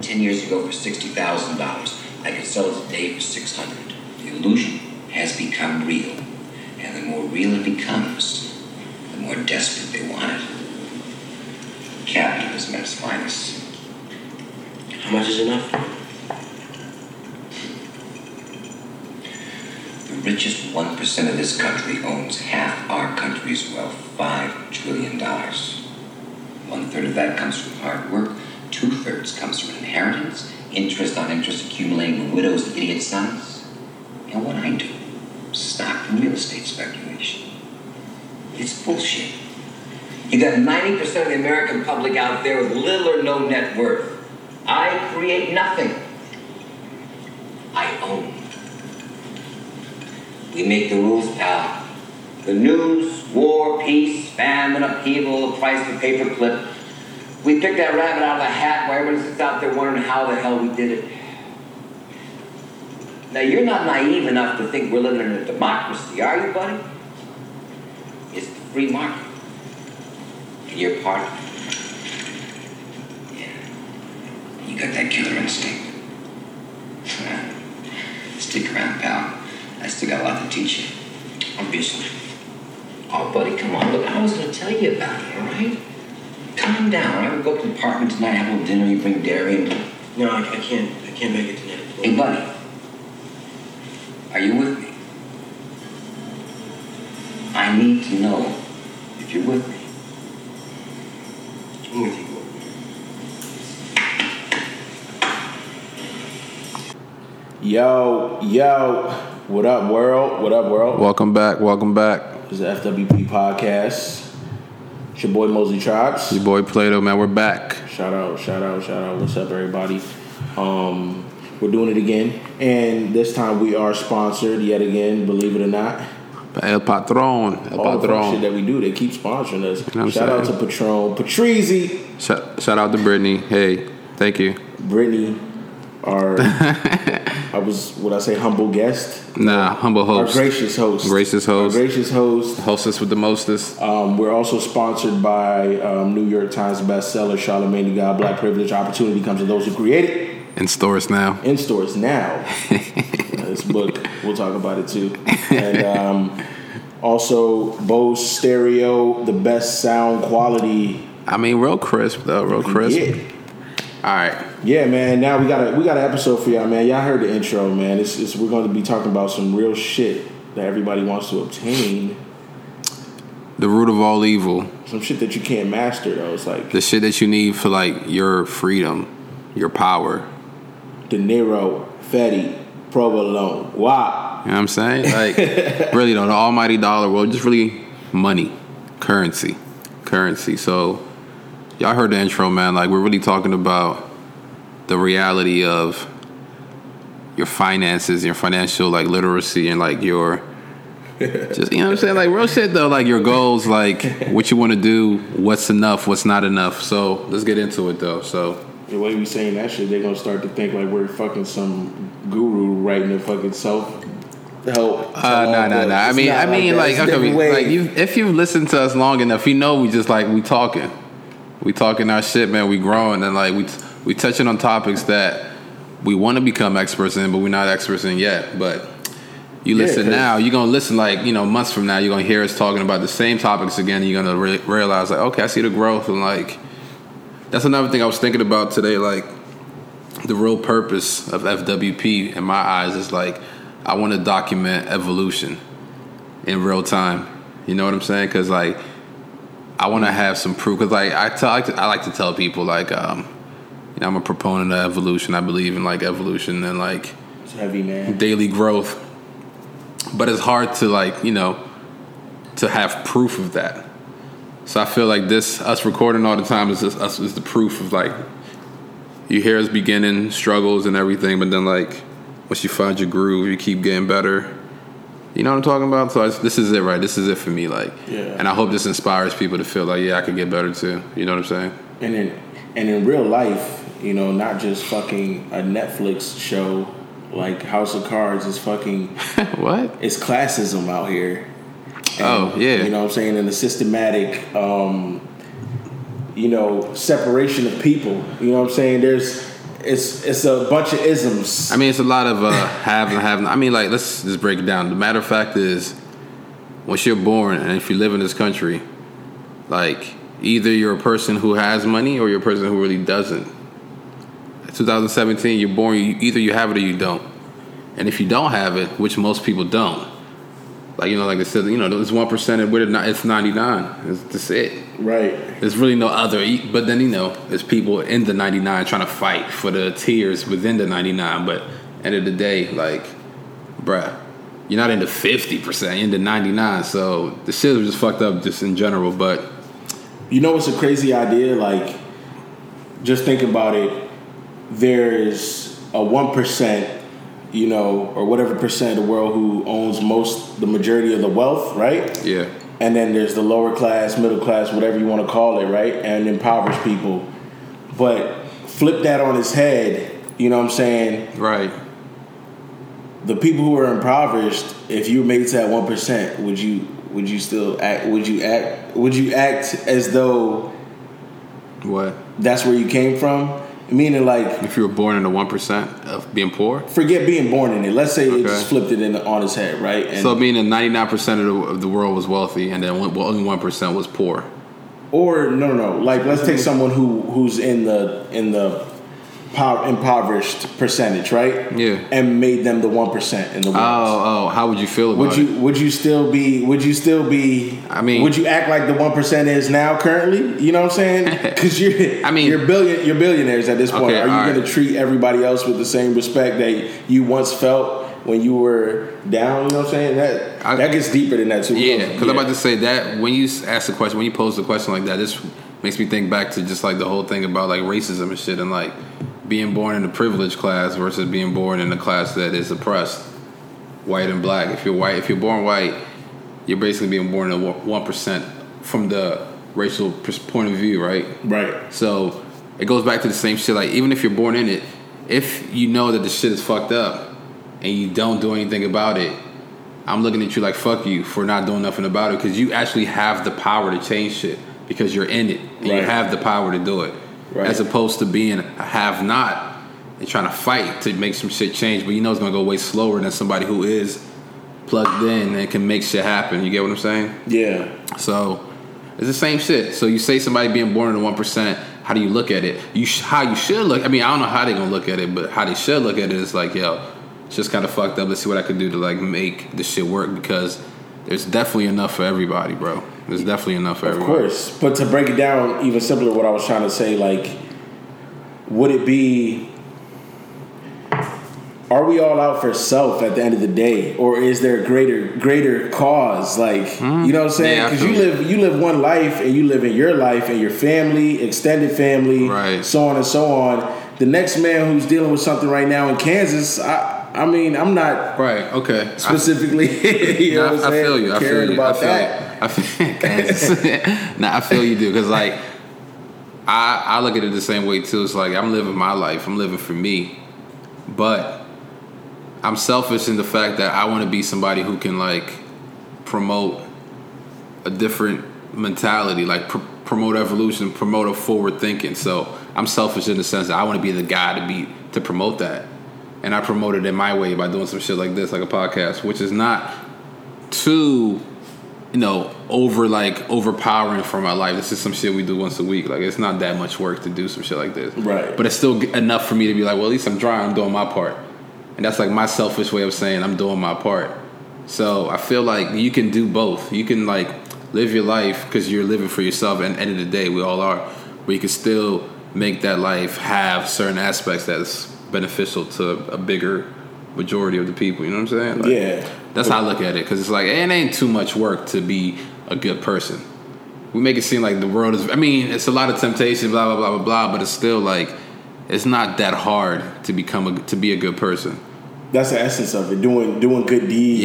Ten years ago for sixty thousand dollars. I could sell it today for six hundred. The illusion has become real. And the more real it becomes, the more desperate they want it. Capitalism at its finest. How much is enough? The richest 1% of this country owns half our country's wealth, $5 trillion. One third of that comes from hard work, two thirds comes from inheritance, interest on interest accumulating widow's idiot sons. And what I do, stock and real estate speculation. It's bullshit. You got 90% of the American public out there with little or no net worth. I create nothing. I own. We make the rules, pal. The news, war, peace, famine, upheaval, the price of paper clip. We picked that rabbit out of the hat while everybody sits out there wondering how the hell we did it. Now, you're not naive enough to think we're living in a democracy, are you, buddy? It's the free market. And you're part of it. Yeah. You got that killer instinct. Stick around, pal. I still got a lot to teach you. Obviously. Oh, buddy, come on. Look, I was going to tell you about it, all right? Calm down. I would go up to the apartment tonight, have a little dinner, you bring Darien. No, I, I can't. I can't make it tonight. Hey, buddy. Are you with me? I need to know if you're with me. I'm with you. Yo, yo, what up, world? What up, world? Welcome back. Welcome back. This is the FWP podcast. Your boy Mosley Tribes. Your boy Plato, man. We're back. Shout out, shout out, shout out. What's up, everybody? Um, we're doing it again, and this time we are sponsored yet again. Believe it or not, El Patron. El all the shit that we do, they keep sponsoring us. know what I'm shout out to? Patron, Patrizi, Shout, shout out to Brittany. Hey, thank you. Brittany, our I was would I say humble guest, Nah, humble our host. gracious host, Gracious Our host. gracious host. Hostess with the mostest. Um, we're also sponsored by um, New York Times bestseller Charlamagne the God. Black privilege opportunity comes to those who create it. In stores now. In stores now. this book, we'll talk about it too. And um, also Bose Stereo, the best sound quality. I mean, real crisp though. Real crisp. Yeah. All right. Yeah, man. Now we got a we got an episode for y'all, man. Y'all heard the intro, man. It's, it's we're going to be talking about some real shit that everybody wants to obtain. The root of all evil. Some shit that you can't master though. It's like The shit that you need for like your freedom, your power. dinero, Fetty, Provolone. Wow. You know what I'm saying? Like, really though, the almighty dollar, well, just really money, currency, currency. So, y'all heard the intro, man. Like, we're really talking about the reality of your finances, your financial like literacy, and like your just you know what I'm saying, like real shit though, like your goals, like what you want to do, what's enough, what's not enough. So let's get into it though. So The way we saying that shit, they're gonna start to think like we're fucking some guru writing a fucking self help. Uh, no, no, no. I mean, I mean, like, okay, we, like you, if you've listened to us long enough, you know we just like we talking, we talking our shit, man. We growing and like we we touching on topics that we want to become experts in, but we're not experts in yet. But you Yeah, now, you're gonna listen like you know months from now, you're gonna hear us talking about the same topics again. And you're gonna re- realize like, okay, I see the growth, and like that's another thing I was thinking about today, like the real purpose of FWP in my eyes is like I want to document evolution in real time. You know what I'm saying? Because like I want to have some proof. Because like I tell, I like, to, I like to tell people like um, you know I'm a proponent of evolution. I believe in like evolution and like it's heavy, man. daily growth. But it's hard to like you know to have proof of that. So I feel like this us recording all the time is just us is the proof of like you hear us beginning struggles and everything, but then like once you find your groove, you keep getting better. You know what I'm talking about? So this is it, right? This is it for me, like. Yeah. And I hope this inspires people to feel like, yeah, I could get better too. You know what I'm saying? And in and in real life, you know, not just fucking a Netflix show like House of Cards is fucking what? it's classism out here. Oh, yeah. You know what I'm saying? And the systematic um you know, separation of people. You know what I'm saying? There's it's it's a bunch of isms. I mean, it's a lot of uh, have and have. I mean, like let's just break it down. The matter of fact is, once you're born and if you live in this country, like either you're a person who has money or you're a person who really doesn't. 2017, you're born. You, either you have it or you don't. And if you don't have it, which most people don't, like you know, like they said, you know, it's one percent and we're not, it's 99. It's just it. right. There's really no other. But then you know, there's people in the 99 trying to fight for the tiers within the 99. But end of the day, like, bruh, you're not in the 50 percent, you're in the 99. So the shit was just fucked up just in general. But You know what's a crazy idea? Like, just think about it. There's a one percent, you know, or whatever percent of the world who owns most, the majority of the wealth, right? yeah, And then there's the lower class, middle class, whatever you want to call it, right? And impoverished people. But flip that on its head, you know what I'm saying? right. The people who are impoverished, if you made it to that one percent, would you would you still act would you act would you act as though What that's where you came from? Meaning like if you were born in the one percent of being poor? forget being born in it. Let's say it just flipped it in on its head, right? And So meaning 99 percent of the, world was wealthy, and then only one percent was poor. or no no no. Like let's take someone who who's in the in the po- impoverished percentage, right? Yeah. And made them the one percent in the world. Oh, oh, how would you feel about Would you it? would you still be would you still be I mean- would you act like the one percent is now currently? You know what I'm saying? Because you're I mean- you're billion you're billionaires at this point. Okay, Are you all going right. to treat everybody else with the same respect that you once felt when you were down? You know what I'm saying? That I- that gets deeper than that too. Yeah, because I'm about to say that when you ask the question, when you pose the question like that, this makes me think back to just like the whole thing about like racism and shit, and like being born in the privileged class versus being born in a class that is oppressed, white and black. If you're white, if you're born white, you're basically being born in one percent from the racial point of view, right? right. So it goes back to the same shit. Like even if you're born in it, if you know that the shit is fucked up and you don't do anything about it, I'm looking at you like fuck you for not doing nothing about it because you actually have the power to change shit because you're in it and you have the power to do it, Right. as opposed to being a have not and trying to fight to make some shit change. But you know it's gonna go way slower than somebody who is plugged in and can make shit happen. You get what I'm saying? Yeah. So it's the same shit. So you say somebody being born in the one percent. How do you look at it? You sh- how you should look. I mean, I don't know how they're gonna look at it, but how they should look at it is like, yo, it's just kind of fucked up. Let's see what I could do to like make this shit work because there's definitely enough for everybody, bro. There's definitely enough for Of everybody. course. But to break it down even simpler, what I was trying to say, like, would it be are we all out for self at the end of the day? Or is there a greater greater cause? Like you mm-hmm. know what I'm saying? Because you you. live you live one life and you live in your life and your family, extended family, Right. so on and so on. The next man who's dealing with something right now in Kansas, I I mean, I'm not Right. Okay. I- specifically you know what I'm I, saying? feel you. I feel caring you. about I feel. I feel nah, I feel you do because like I I look at it the same way too. It's like I'm living my life. I'm living for me, but I'm selfish in the fact that I want to be somebody who can like promote a different mentality, like pr- promote evolution, promote a forward thinking. So I'm selfish in the sense that I want to be the guy to be to promote that, and I promote it in my way by doing some shit like this, like a podcast, which is not too, you know, over like overpowering for my life. This is some shit we do once a week. Like it's not that much work to do some shit like this, Right. But it's still enough for me to be like, well, at least I'm trying, I'm doing my part, and that's like my selfish way of saying I'm doing my part. So I feel like you can do both. You can like live your life because you're living for yourself. And at the end of the day, we all are. But you can still make that life have certain aspects that's beneficial to a bigger majority of the people. You know what I'm saying? Like, Yeah. That's how I look at it because it's like it ain't too much work to be a good person. We make it seem like the world is. I mean, it's a lot of temptation, blah blah blah blah blah. But it's still like it's not that hard to become a to be a good person. That's the essence of it. Doing doing good deeds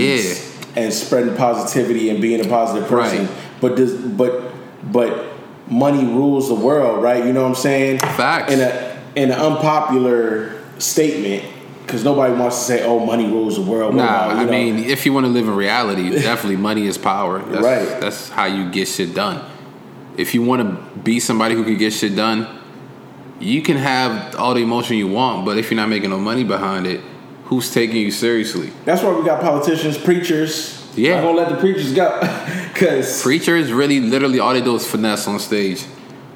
Yeah. and spreading positivity and being a positive person. Right. But does but but money rules the world, right? You know what I'm saying? Facts. In a in an unpopular statement, because nobody wants to say, "Oh, money rules the world." Nah, about, I know? mean, if you want to live in reality, definitely money is power. That's, Right. That's how you get shit done. If you want to be somebody who can get shit done, you can have all the emotion you want, but if you're not making no money behind it, who's taking you seriously? That's why we got politicians, preachers. Yeah. I'm gonna let the preachers go, because Preachers really, literally, all they do is finesse on stage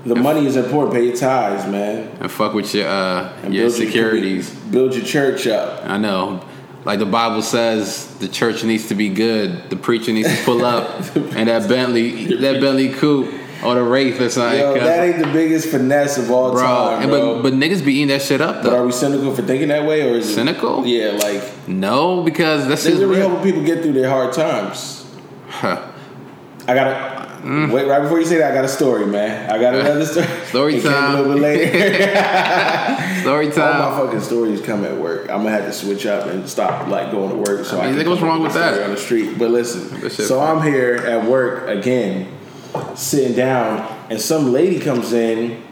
the money is important. Pay your tithes, man. and fuck with your uh, And your build securities. build your church up. I know. Like the Bible says, the church needs to be good. The preacher needs to pull up, and that Bentley, that Bentley coupe or the Wraith or something. Yo, that ain't the biggest finesse of all bro, time, bro. but but niggas be eating that shit up But are we cynical for thinking that way, or is it Cynical? Yeah, like No, because that's just really real. helping people get through their hard times. Huh. I got to wait right before you say that. I got a story, man. I got another story. Story time. a little bit later. Story All my fucking stories come at work. I'm gonna have to switch up and stop like going to work. So I I, mean, can what's wrong with that? on the street? But listen, so fine. I'm here at work again, sitting down, and some lady comes in.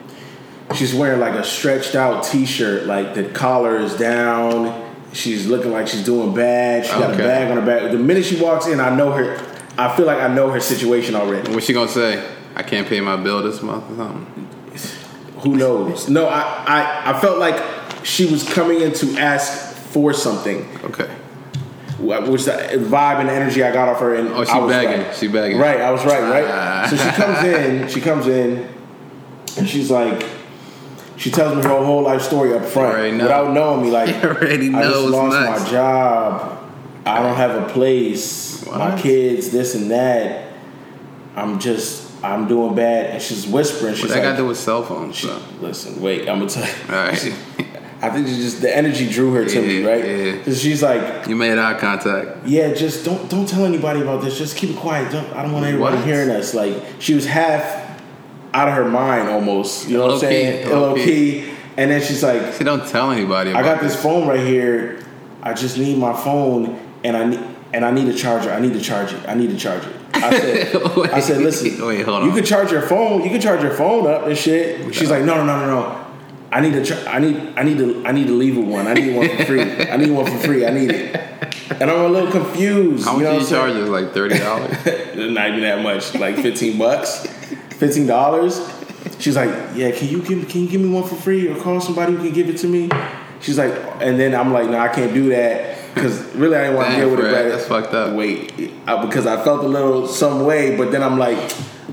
She's wearing like a stretched out T-shirt, like the collar is down. She's looking like she's doing bad. She got a bag on her back. The minute she walks in, I know her. I feel like I know her situation already. What's she gonna say? I can't pay my bill this month or something. Who knows? No, I, I, I felt like she was coming in to ask for something. Okay. which the vibe and energy I got off her, and Oh, she I was begging. right. She begging. Right, I was right, right. Ah. so she comes in, she comes in, and she's like, she tells me her whole life story up front know. without knowing me. Like, I just lost my job. I don't have a place. My kids, this and that. I'm just, I'm doing bad. And she's whispering. She's What that like, got to do with cell phones? she- So. listen, wait, I'm gonna tell you. All right. I think it's just the energy drew her to me, right? yeah. Because she's like, You made eye contact. yeah, just don't don't tell anybody about this. Just keep it quiet. Don't, I don't want everybody What? hearing us. Like she was half out of her mind almost. You know what I'm saying? Low. And then she's like, See, don't tell anybody. About I got this phone right here. I just need my phone, and I need and I need a charger. I need to charge it. I need to charge it. I said, I said, listen, Wait, hold on. you can charge your phone. You can charge your phone up and shit. She's like, no, no, no, no, no. I need to. Char- I need. I need to. I need to leave it one. I need one for free. I need one for free. I need it. And I'm a little confused. How you know much do you charge? Is like thirty dollars. Not even that much. Like fifteen bucks, fifteen dollars. She's like, yeah. Can you give? Can you give me one for free, or call somebody who can give it to me? She's like, and then I'm like, no, I can't do that because really I didn't want to deal with it. But- that's fucked up. Wait, I, because I felt a little some way, but then I'm like,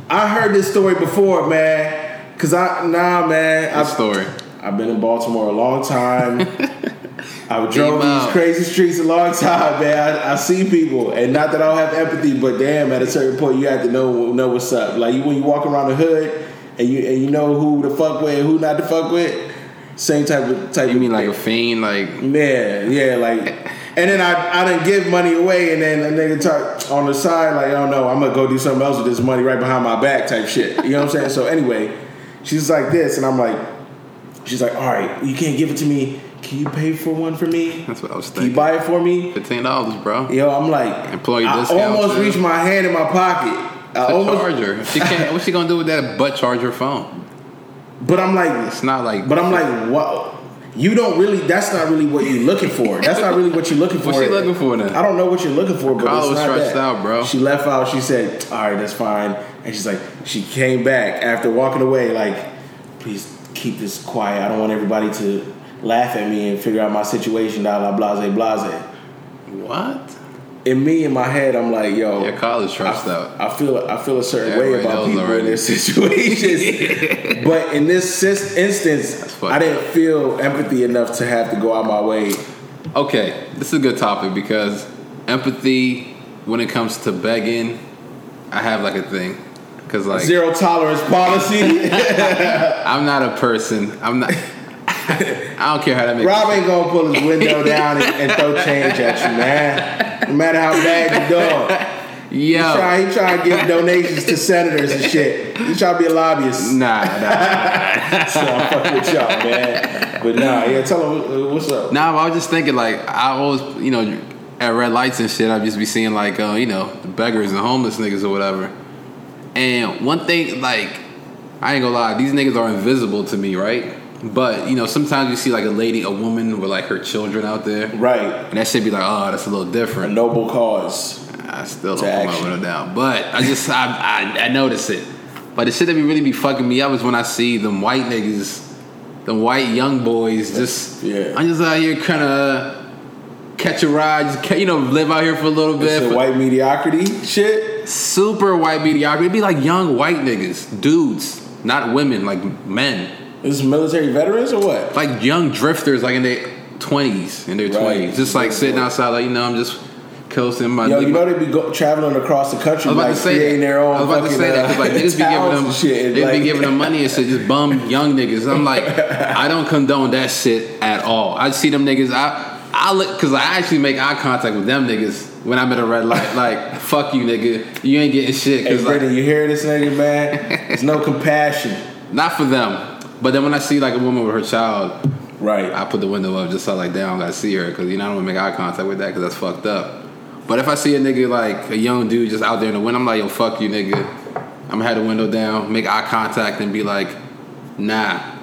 I heard this story before, man. Cause I nah, man. Good I, story. I've been in Baltimore a long time. I've drove these out. crazy streets a long time, man. I, I see people, and not that I don't have empathy, but damn, at a certain point, you have to know know what's up. Like you, when you walk around the hood, and you and you know who to fuck with, and who not to fuck with. Same type of type. You of mean like a fiend? Like yeah, yeah, like, and then I, I didn't give money away, and then a nigga talk on the side like, oh no, I'm gonna go do something else with this money right behind my back, type shit. You know what I'm saying? So anyway, she's like this, and I'm like, she's like, all right, you can't give it to me. Can you pay for one for me? that's what I was thinking. Can you buy it for me? Fifteen dollars, bro. Yo, I'm like, Employee I discount, almost too. reached my hand in my pocket. I It's a almost, charger. She can't. What's she gonna do with that butt charger phone? but I'm like, It's not like. but I'm like, what? You don't really. That's not really what you're looking for. That's not really what you're looking for. What's she looking for then? I don't know what you're looking for, but was that. out, bro. She left out. She said, "All right, that's fine." And she's like, she came back after walking away, like, "Please keep this quiet. I don't want everybody to laugh at me and figure out my situation." Blah blah blase blase. What? In me, in my head, I'm like, "Yo, Your college stressed out. I feel I feel a certain way about people in already. their situations, but in this instance, I didn't feel empathy enough to have to go out my way. Okay, this is a good topic because empathy, when it comes to begging, I have like a thing. Cause like Zero tolerance policy. I'm not a person. I'm not. I don't care how that makes. Rob ain't gonna pull his window down and, and throw change at you, man. No matter how bad you're doing. He Yo, try, he try to give donations to senators and shit. He try to be a lobbyist. nah, nah. So I'm fucking with y'all, man. But nah, yeah, tell him uh, what's up. Nah, I was just thinking like I always, you know, at red lights and shit, I'd just be seeing like, uh, you know, the beggars and homeless niggas or whatever. And one thing, like, I ain't gonna lie, these niggas are invisible to me, right? But you know, sometimes you see like a lady, a woman with like her children out there, Right. and that should be like, oh, that's a little different. A noble cause. I still don't put my window down, but I just I, I I notice it. But the shit that be really be fucking me up is when I see them white niggas them white young boys. Just Yeah. I'm just out here kind of catch a ride, just you know, live out here for a little bit. It's white mediocrity shit. Super white mediocrity. It'd be like young white niggas, dudes, not women, like men, is military veterans or what? like young drifters, like in their twenties, in their Right. twenties, just like sitting outside, like you know, I'm just coasting my. Yo, you know they be go- traveling across the country, I was about like to say creating that. their own. I was about to fucking, say that like uh, niggas be giving them, shit. they like, be giving them money and shit, just bum young niggas. I'm like, I don't condone that shit at all. I see them niggas. I I look because I actually make eye contact with them niggas when I'm at a red light. Like, fuck you, nigga. You ain't getting shit. Hey, Cause like, you hear this nigga, man? There's no compassion. not for them. But then when I see like a woman with her child, Right. I put the window up just so like damn, I gotta see her because you know I don't want to make eye contact with that because that's fucked up. But if I see a nigga like a young dude just out there in the wind, I'm like, yo, fuck you, nigga. I'm gonna have the window down, make eye contact, and be like, nah.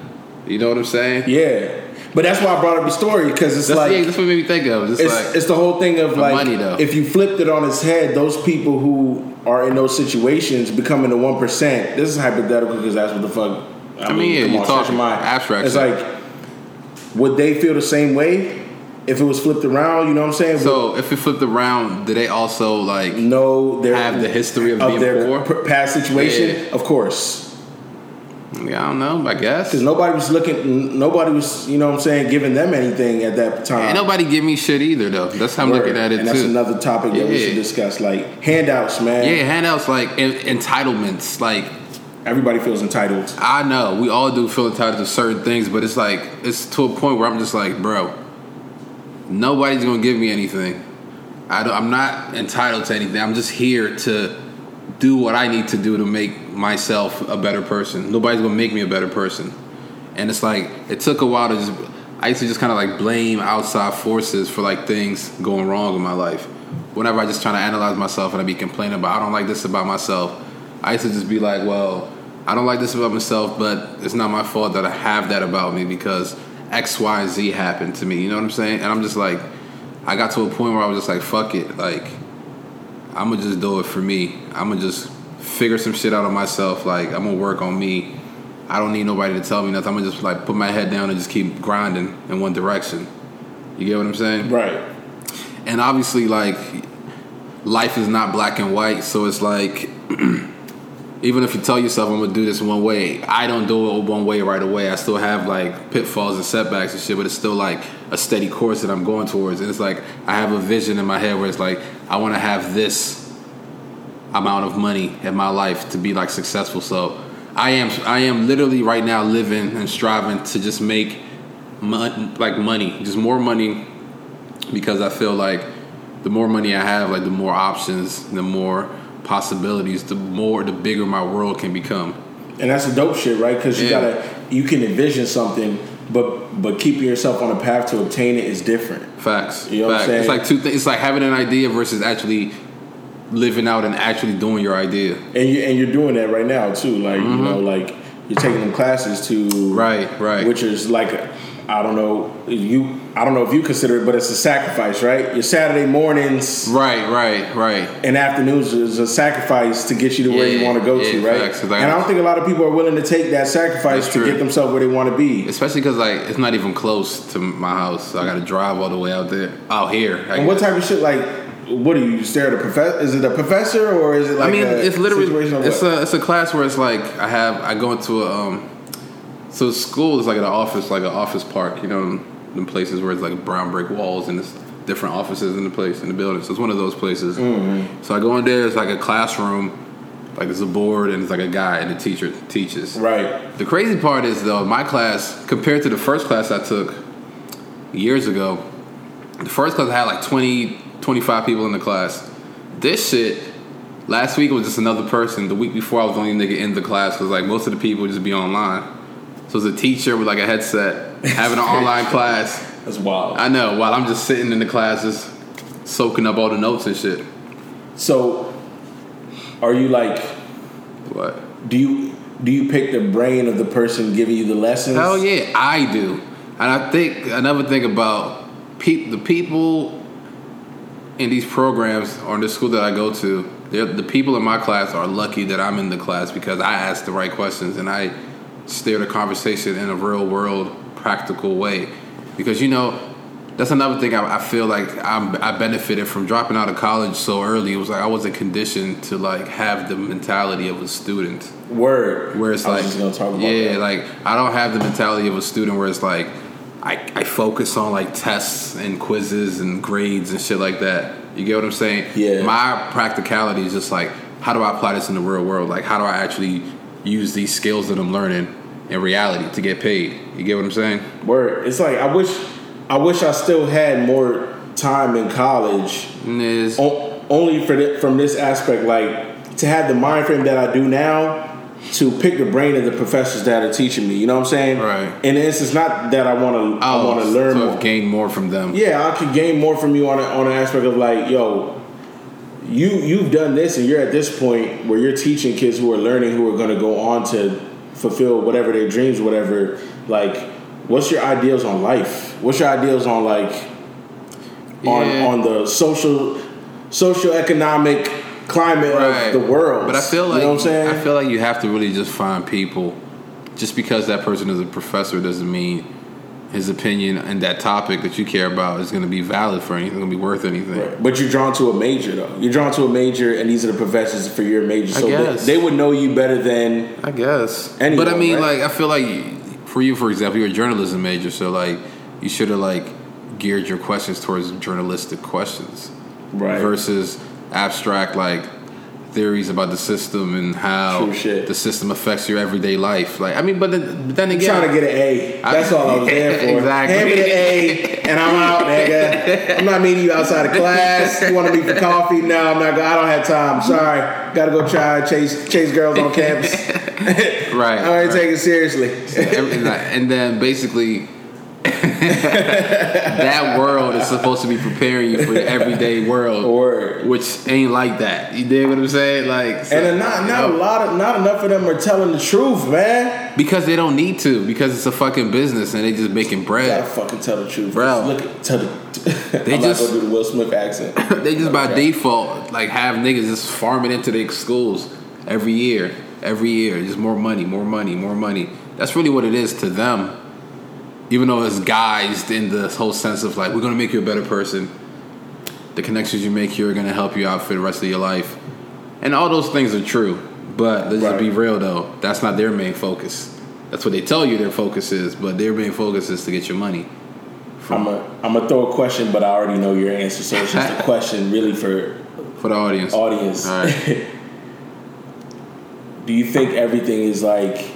You know what I'm saying? Yeah. But that's why I brought up the story because it's That's, like yeah, that's what made me think of. It's, it's, like it's the whole thing of like money, though. if you flipped it on its head, those people who are in those situations becoming the one percent. This is hypothetical because that's what the fuck. I mean, yeah, you're on, talking my- abstract It's shit. like, would they feel the same way if it was flipped around? You know what I'm saying? so. If it flipped around, do they also like? no, their Have the history of being their poor? past situation, Yeah. of course. Yeah, I don't know. I guess. Because nobody was looking, nobody was, you know what I'm saying, giving them anything at that time. Ain't nobody give me shit either though. That's how I'm looking at it and too. that's another topic that we should discuss. Like handouts, man. yeah, handouts like en- entitlements, like Everybody feels entitled. I know we all do feel entitled to certain things, but it's like it's to a point where I'm just like, bro, nobody's gonna give me anything. I don't, I'm not entitled to anything. I'm just here to do what I need to do to make myself a better person. Nobody's gonna make me a better person. And it's like it took a while to just. I used to just kind of like blame outside forces for like things going wrong in my life. Whenever I just trying to analyze myself and I be complaining about I don't like this about myself, I used to just be like, well, I don't like this about myself, but it's not my fault that I have that about me because X, Y, and Z happened to me. You know what I'm saying? And I'm just like, I got to a point where I was just like, fuck it, like I'm gonna just do it for me. I'm gonna just figure some shit out on myself. Like I'm gonna work on me. I don't need nobody to tell me nothing. I'm gonna just like put my head down and just keep grinding in one direction. You get what I'm saying? Right. And obviously, like life is not black and white. So it's like even if you tell yourself I'm gonna do this one way, I don't do it one way right away. I still have like pitfalls and setbacks and shit, but it's still like a steady course that I'm going towards. And it's like I have a vision in my head where it's like I want to have this amount of money in my life to be like successful. So I am I am literally right now living and striving to just make like money, just more money because I feel like the more money I have, like the more options, the more possibilities, the more the bigger my world can become. And that's the dope shit, right? Because you Yeah. gotta, you can envision something, but but keeping yourself on a path to obtain it is different. Facts. You know what I'm Facts. saying? It's like two things. It's like having an idea versus actually living out and actually doing your idea. And you and you're doing that right now too. Like you know, like you're taking them classes to Mm-hmm. Right, right. which is like I don't know you I don't know if you consider it, but it's a sacrifice, right? Your Saturday mornings Right, right, right. and afternoons is a sacrifice to get you to where you want to go yeah, to, right? facts, and I don't think a lot of people are willing to take that sacrifice to get themselves where they want to be. Especially because like it's not even close to my house. So I got to drive all the way out there, out here. I And what type of shit like? What do you stare at a professor? Is it a professor or is it like? I mean, a it's literally it's a it's a class where it's like I have I go into a um so school is like an office like an office park you know in places where it's like brown brick walls and it's different offices in the place in the building. So it's one of those places. Mm-hmm. so I go in there it's like a classroom like there's a board and it's like a guy and the teacher teaches. Right. the crazy part is though my class compared to the first class I took years ago the first class I had like 20 25 people in the class. This shit last week was just another person. The week before I was the only nigga in the class because like most of the people just be online so it's a teacher with like a headset having an online class That's wild. I know while I'm just sitting in the class just soaking up all the notes and shit So, are you like? what Do you do you pick the brain of the person giving you the lessons? Hell yeah, I do. And I think another thing about peop the people in these programs or in the school that I go to, the people in my class are lucky that I'm in the class because I ask the right questions and I steer the conversation in a real world, practical way. Because you know, that's another thing I, I feel like I'm, I benefited from dropping out of college so early. It was like I wasn't conditioned to like have the mentality of a student. Word. Where it's I like, just gonna talk about yeah, that. like I don't have the mentality of a student where it's like I, I focus on like tests and quizzes and grades and shit like that. You get what I'm saying? Yeah. My practicality is just like, how do I apply this in the real world? Like, how do I actually use these skills that I'm learning in reality to get paid? You get what I'm saying? Word. It's like I wish, I wish I still had more time in college. It's- O- only for the, from this aspect, like to have the mind frame that I do now, to pick the brain of the professors that are teaching me. You know what I'm saying? Right. And it's it's not that I want to I oh, want to learn so more. I've more from them. Yeah, I could gain more from you on a, on an aspect of like, yo, you you've done this and you're at this point where you're teaching kids who are learning who are going to go on to fulfill whatever their dreams, whatever. Like, what's your ideals on life? What's your ideals on like on Yeah. on the social social economic climate Right. of the world? But I feel like you know what I'm saying. I feel like you have to really just find people. Just because that person is a professor doesn't mean his opinion and that topic that you care about is going to be valid for anything, going to be worth anything. Right. But you're drawn to a major though. You're drawn to a major, and these are the professors for your major. So they, they would know you better than I guess. Anyone, but I mean, right? like, I feel like for you, for example, you're a journalism major, so like, you should have like geared your questions towards journalistic questions, Right. Versus abstract like theories about the system and how the system affects your everyday life. Like, I mean, but then, but then again, trying to get an A. That's all I was there for. Exactly. Hand me the A, and I'm out, nigga. I'm not meeting you outside of class. You want to meet for coffee? No, I'm not. I don't have time. Sorry. Got to go try chase chase girls on campus. right? I ain't right. take it seriously. And then basically that world is supposed to be preparing you for the everyday world Word. which ain't like that you dig what i'm saying like so, And not you not a lot of not enough of them are telling the truth, man. because they don't need to because it's a fucking business and they just making bread. Gotta bread fucking tell the truth, Bro. Look, tell the. They I'm just- not gonna do the Will Smith accent. they just by Okay. default like have niggas just farming into their schools every year every year just more money more money more money that's really what it is to them even though it's guised in the whole sense of like we're gonna make you a better person. The connections you make here are gonna help you out for the rest of your life. And all those things are true but let's just be real though. That's not their main focus. That's what they tell you their focus is but their main focus is to get your money. I'm a I'm gonna throw a question, but I already know your answer, so it's just a question really for for the audience. Audience. All right. Do you think everything is like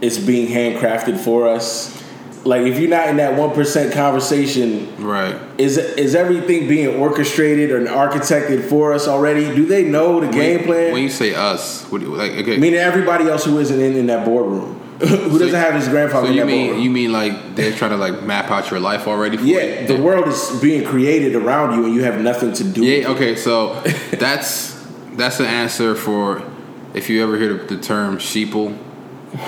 it's being handcrafted for us? Like if you're not in that one percent conversation, right is is everything being orchestrated or architected for us already? Do they know the game when, plan? when you say us what do you, like okay Meaning everybody else who isn't in, in that boardroom, who doesn't have his grandfather So in you mean boardroom. you mean like they're trying to like map out your life already? For yeah, you? the world is being created around you, and you have nothing to do. with Yeah. Okay. So that's that's the answer for if you ever hear the, the term sheeple,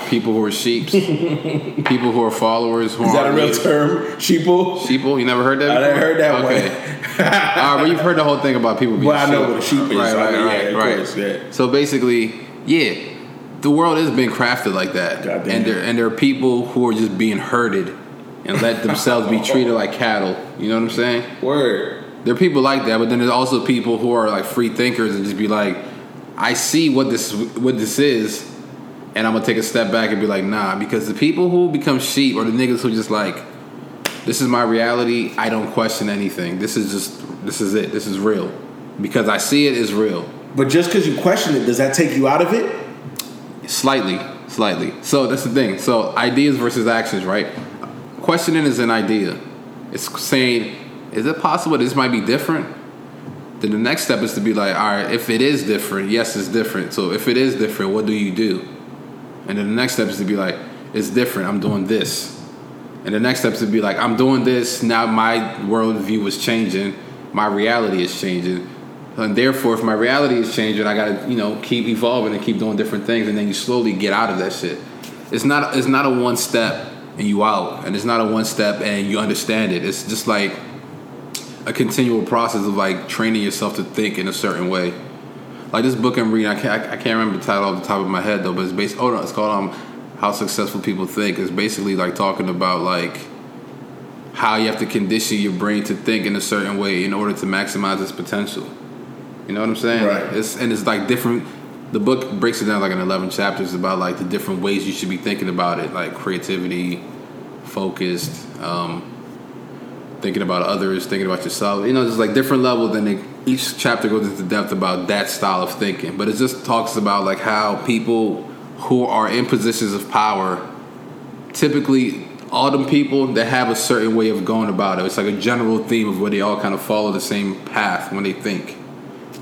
people who are sheeps, people who are followers. Who Is that a real leaders. term? Sheeple? Sheeple? You never heard that? I never heard that okay. one. All right, but you've heard the whole thing about people being. Well, I know what a sheep is. Right, right, right, yeah, right. course, yeah. So basically, yeah, the world has been crafted like that, and there and there are people who are just being herded and let themselves be treated like cattle. You know what I'm saying? Word. There are people like that, but then there's also people who are like free thinkers and just be like, I see what this what this is, and I'm gonna take a step back and be like, nah, because the people who become sheep or the niggas who just like, this is my reality. I don't question anything. This is just this is it. This is real because I see it is real. But just because you question it, does that take you out of it? Slightly, slightly. So that's the thing. So ideas versus actions, right? Questioning is an idea. It's saying, is it possible this might be different? Then the next step is to be like, all right, if it is different, yes, it's different. So if it is different, what do you do? And then the next step is to be like, it's different. I'm doing this. And the next step is to be like, I'm doing this. Now my worldview is changing. My reality is changing. And therefore, if my reality is changing, I gotta, you know, keep evolving and keep doing different things. And then you slowly get out of that shit. It's not. It's not a one step and you out, and it's not a one step and you understand it. It's just like a continual process of like training yourself to think in a certain way. Like this book I'm reading, I can't, I can't remember the title off the top of my head though, but it's based. Oh no, it's called um, how successful people think It's basically like talking about like how you have to condition your brain to think in a certain way in order to maximize its potential. You know what I'm saying? Right. It's and it's like different. The book breaks it down like in 11 chapters about like the different ways you should be thinking about it, like creativity, focused, um, thinking about others, thinking about yourself. You know, just like different levels. Then they, each chapter goes into depth about that style of thinking. But it just talks about like how people who are in positions of power, typically all them people that have a certain way of going about it. It's like a general theme of where they all kind of follow the same path when they think.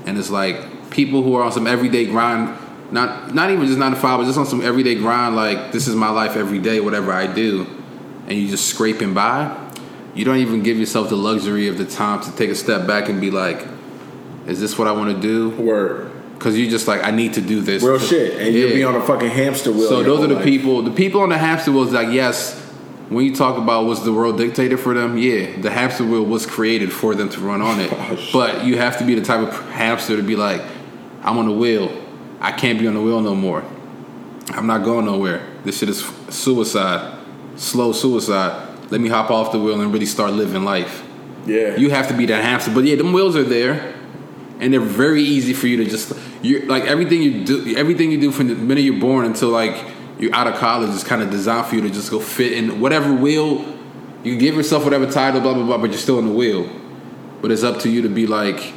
And it's like people who are on some everyday grind, not not even just nine to five, but just on some everyday grind, like this is my life every day, whatever I do, and you're just scraping by. You don't even give yourself the luxury of the time to take a step back and be like, "Is this what I want to do?" Word. Because you just like, I need to do this. Real shit. And you'll be on a fucking hamster wheel. So those are the life. people. The people on the hamster wheel is like yes. When you talk about was the world dictated for them, yeah, the hamster wheel was created for them to run on it. Oh, but you have to be the type of hamster to be like, I'm on the wheel. I can't be on the wheel no more. I'm not going nowhere. This shit is suicide, slow suicide. Let me hop off the wheel and really start living life. Yeah. You have to be that hamster. But yeah, them wheels are there, and they're very easy for you to just you like everything you do. Everything you do from the minute you're born until like you're out of college is kind of designed for you to just go fit in whatever wheel. You give yourself whatever title, blah blah blah, but you're still in the wheel. But it's up to you to be like,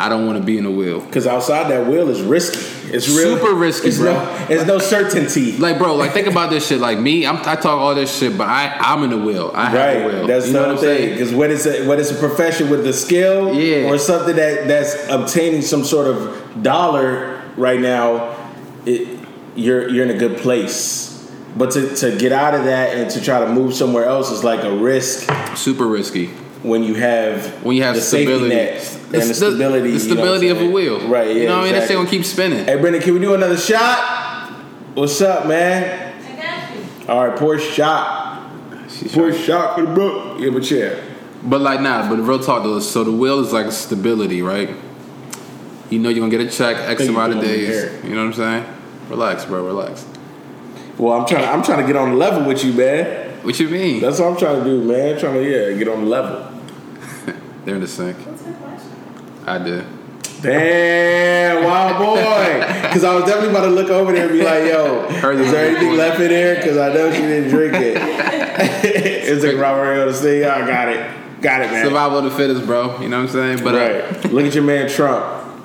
I don't want to be in the wheel. Because outside that wheel is risky. It's real. Super risky, it's bro. No, there's no certainty. Like, bro, like think about this shit. Like me, I'm, I talk all this shit, but I I'm in the wheel. I have the wheel. that's you know what I'm saying? Because when it's a when it's a profession with a skill, Yeah. or something that that's obtaining some sort of dollar right now, it you're you're in a good place. But to, to get out of that and to try to move somewhere else is like a risk Super risky. When you have When you have the stability, net and the stability, the stability you know of a I'm wheel. Right? Yeah, You know what I mean? That shit exactly. gonna keep spinning. Hey, Brendan, can we do another shot? What's up, man? I got you. All right, poor shot. She's Pour a trying- shot for the book. Give a chair. But like nah, but real talk though. So the wheel is like a stability, right? You know you're gonna get a check X amount of doing days. You know what I'm saying? Relax, bro. Relax. Well, I'm trying. I'm trying to get on the level with you, man. What you mean? That's what I'm trying to do, man. Trying to yeah, get on the level. They're in the sink. What's her question? I did. Damn, wild boy. Because I was definitely about to look over there and be like, "Yo, Heard is there anything left in there?" Because I know she didn't drink it. it's like Robert on the stage. I got it, got it, man. Survival of the fittest, bro. You know what I'm saying? But uh, right. Look at your man Trump.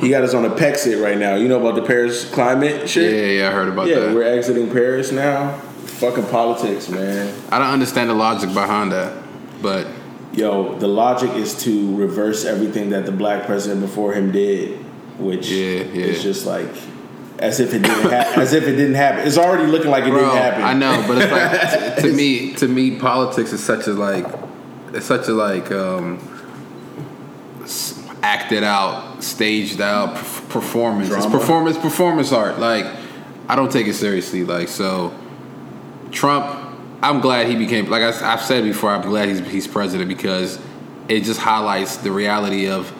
he got us on a Pexit right now. You know about the Paris climate yeah, shit? yeah, yeah, I heard about Yeah, that. Yeah, we're exiting Paris now. Fucking politics, man. I don't understand the logic behind that, but Yo, the logic is to reverse everything that the black president before him did, which Yeah, yeah. is just like as if it didn't happen. as if it didn't happen. It's already looking like it bro, didn't happen. I know, but it's like to, to me, to me, politics is such a like, it's such a like um, acted out, staged out perf- performance. It's performance, performance art. Like, I don't take it seriously. Like, so Trump, I'm glad he became like I, have said before. I'm glad he's he's president because it just highlights the reality of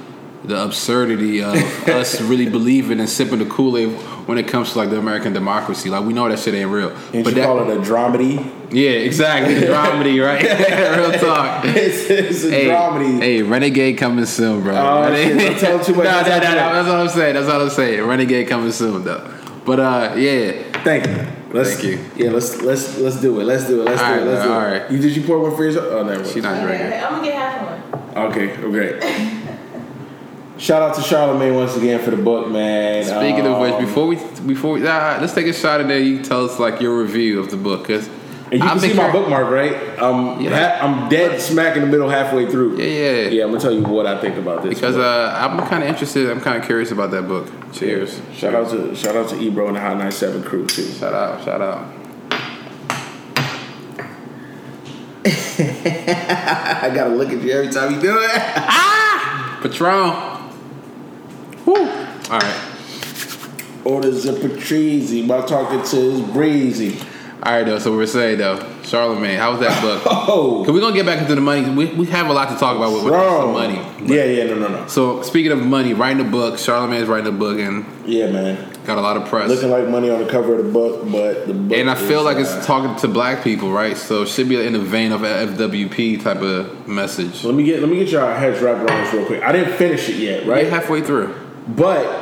the absurdity of us really believing and sipping the Kool Aid when it comes to like the American democracy. Like we know that shit ain't real. And but you that, call it a dramedy. yeah, exactly. The dramedy, right? Real talk. It's, it's a Hey, dramedy. hey, Renegade coming soon, bro. Oh, shit, don't tell too much, no, no, no, no. That's all I'm saying. That's all I'm saying. Renegade coming soon, though. But uh, yeah, Thank you. Let's, Thank you. Yeah, let's let's let's do it. Let's do it. Let's All do right, it. Let's do all it. right. You did you pour one for yourself? Oh, never. she mind. not Okay, drinking. okay, I'm gonna get half of one. Okay, great. Shout out to Charlamagne once again for the book, man. Speaking of which, Um, before we before we, uh, let's take a shot at there. You tell us like your review of the book, cause And you I've can see my cur- bookmark, right? Um, Yeah. ha- I'm dead smack in the middle, halfway through. Yeah, yeah. Yeah, I'm gonna tell you what I think about this. because uh, I'm kind of interested. I'm kind of curious about that book. Cheers. shout out to shout out to Ebro and the Hot 97 crew too. Shout out. Shout out. I gotta look at you every time you do it. ah, Patron. Woo. All right. Orders of Patrizi. About talking to his breezy. All right, though. So we're saying though, Charlamagne. How was that book? Oh, Cause we're gonna get back into the money. We, we have a lot to talk about with, with the money. Yeah, yeah, no, no, no. So speaking of money, writing a book, Charlamagne's writing a book and Yeah, man. got a lot of press. Looking like money on the cover of the book, but the book and I feel like uh, it's talking to black people, right? So it should be in the vein of FWP type of message. Let me get let me get your heads wrapped around this real quick. I didn't finish it yet, Right right? halfway through. But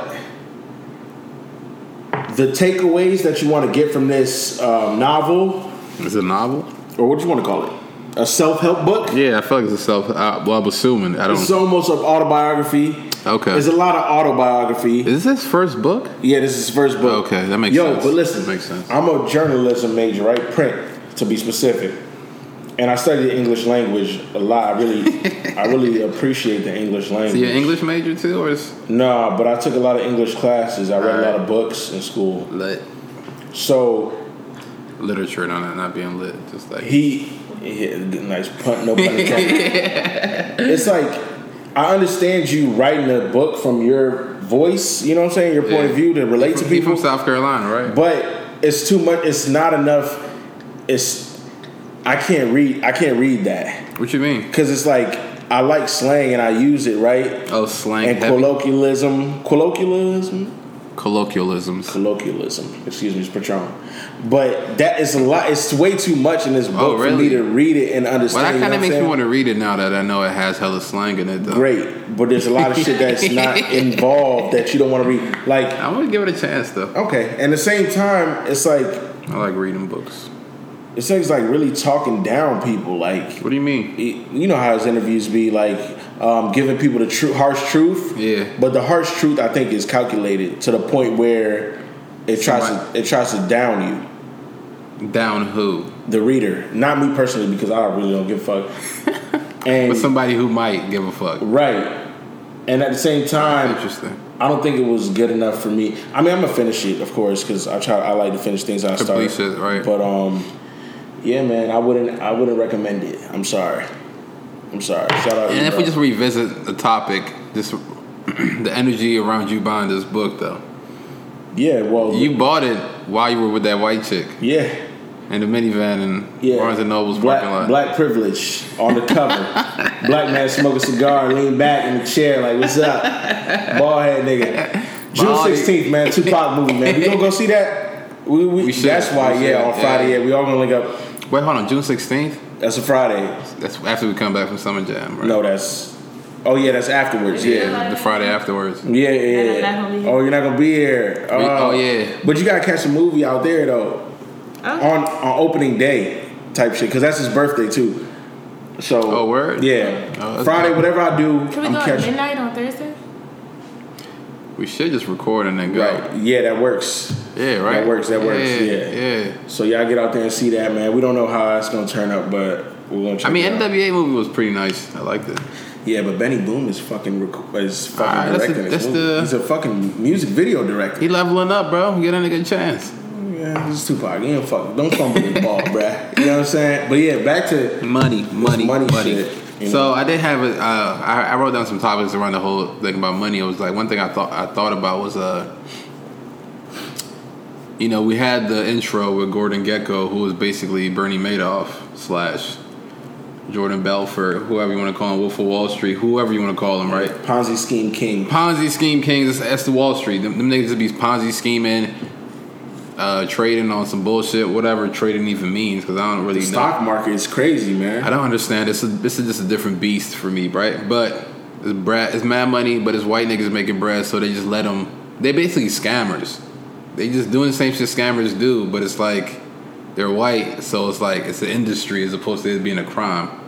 the takeaways that you want to get from this um, novel, Is it a novel? or what do you want to call it, a self help book. Yeah, I feel like it's a self. Uh, well, I'm assuming. I don't. It's almost an autobiography. okay. There's a lot of autobiography. Is this his first book? Yeah, this is his first book. Okay, that makes Yo, sense. Yo, but listen, That makes sense. I'm a journalism major, right? Print, to be specific. And I study the English language a lot. I really, I really appreciate the English language. He an English major too, or is Nah, but I took a lot of English classes. I read a lot of books in school. lit? So Literature, not not being lit, just like he, he nice pun, no pun intended. it's like I understand you writing a book from your voice. You know what I'm saying? Your point Yeah. of view to relate to people. from South Carolina, right? but it's too much. It's not enough. It's I can't read. I can't read that what you mean? because it's like I like slang and I use it right. Oh, slang, And heavy. colloquialism, colloquialism, colloquialisms. colloquialism. Excuse me, it's Patron. But that is a lot. It's way too much in this oh, book Oh, for me to read it and Well, understand. that you know kind of makes me want to read it now that I know it has hella slang in it. Though. Great, but there's a lot of shit that's not involved that you don't want to read. Like, I want to give it a chance though. okay, and at the same time, it's like I like reading books. It's like, like really talking down people. Like, What do you mean? you know how his interviews be like um, giving people the true harsh truth. Yeah. But the harsh truth, I think, is calculated to the point where it tries Somebody- to it tries to down you. Down who? the reader, not me personally, because I really don't give a fuck. And But somebody who might give a fuck. right, and at the same time, Interesting. I don't think it was good enough for me. I mean, I'm gonna finish it, of course, because I try. I like to finish things I start. Complete shit, right. But um, yeah, man, I wouldn't. I wouldn't recommend it. I'm sorry. I'm sorry. Shout out. And if bro. we just revisit the topic, just the energy around you buying this book though. yeah, well, You bought it while you were with that white chick yeah, in the minivan and yeah. Barnes and Noble's black, parking lot. Black privilege on the cover. black man smoke a cigar, lean back in the chair, like, "What's up, bald head nigga?" June sixteenth, man. Tupac movie, man. We gonna go see that. We, we, We should. That's why, We yeah. On Friday, yeah. yeah, we all gonna link up. Wait, hold on. June sixteenth. That's a Friday. That's after we come back from Summer Jam, right? No, that's. Oh yeah, that's afterwards. Yeah. the Friday afterwards. Yeah, yeah, yeah. not gonna be here. Oh, you're not gonna be here. We- oh, oh. yeah. But you gotta catch a movie out there though, Okay. on on opening day type shit, because that's his birthday too. So. Oh, word? Yeah. Oh, Friday, dope. whatever I do, Can we I'm go at catching. midnight on Thursday? We should just record and then go. Right. Yeah, that works. Yeah, right. That works, that works, Yeah, yeah. yeah. So y'all get out there and see that, man. We don't know how it's gonna turn up, but we're gonna. Check I mean, it out. NWA movie was pretty nice. I liked it. Yeah, but Benny Boom is fucking rec- is fucking Alright, that's directing the- this that's the- He's a fucking music video director. He leveling up, bro. Get a nigga a chance. Yeah, this is Tupac. You ain't fucking don't fumble with the ball, bruh. You know what I'm saying? But yeah, back to Money, money, money money. shit, you know? So I did have a. Uh, I, I wrote down some topics around the whole thing about money. It was like one thing I thought I thought about was uh, you know, we had the intro with Gordon Gekko, who was basically Bernie Madoff slash Jordan Belfort, whoever you want to call him, Wolf of Wall Street, whoever you want to call him, right? Ponzi scheme king. Ponzi scheme kings. That's, that's the Wall Street. Them, them niggas be Ponzi scheming, uh, trading on some bullshit, whatever trading even means, because I don't really know. Stock market is crazy, man. I don't understand. This is this is just a different beast for me, right? But it's bread, it's mad money, but it's white niggas making bread, so they just let them. They basically scammers. They just doing the same shit scammers do, but it's like they're white, so it's like it's an industry as opposed to it being a crime.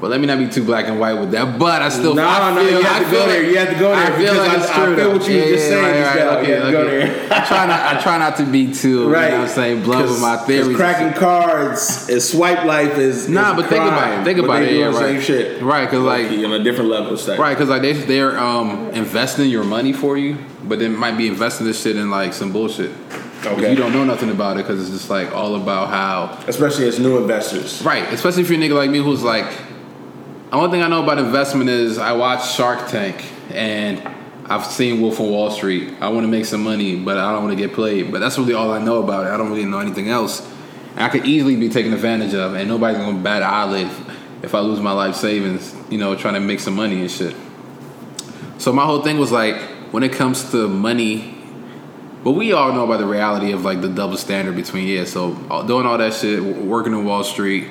But let me not be too black and white with that. But I still, No, I no, feel, you have I to go there. You have to go there I feel like I- it's I feel what you were just saying, right, right, okay, to go there. I try not, I try not to be too, Right. you know I'm saying, blunt with my theories. cracking cards is swipe life is Nah, is but a think about it. Think about it. Yeah, right. same shit. Right, 'cause, like- on a different level. Stack. Right, because like they they're um, investing your money for you, but they might be investing this shit in like some bullshit. Okay. you don't know nothing about it because it's just like all about how. especially as new investors. Right, especially if you're a nigga like me who's like, only thing I know about investment is I watch Shark Tank and I've seen Wolf of Wall Street. I want to make some money, but I don't want to get played. But that's really all I know about it. I don't really know anything else. I could easily be taken advantage of, and nobody's gonna bat an eyelid if, if I lose my life savings. You know, trying to make some money and shit. So my whole thing was like, when it comes to money, but we all know about the reality of like the double standard between yeah. So uh, doing all that shit, working in Wall Street,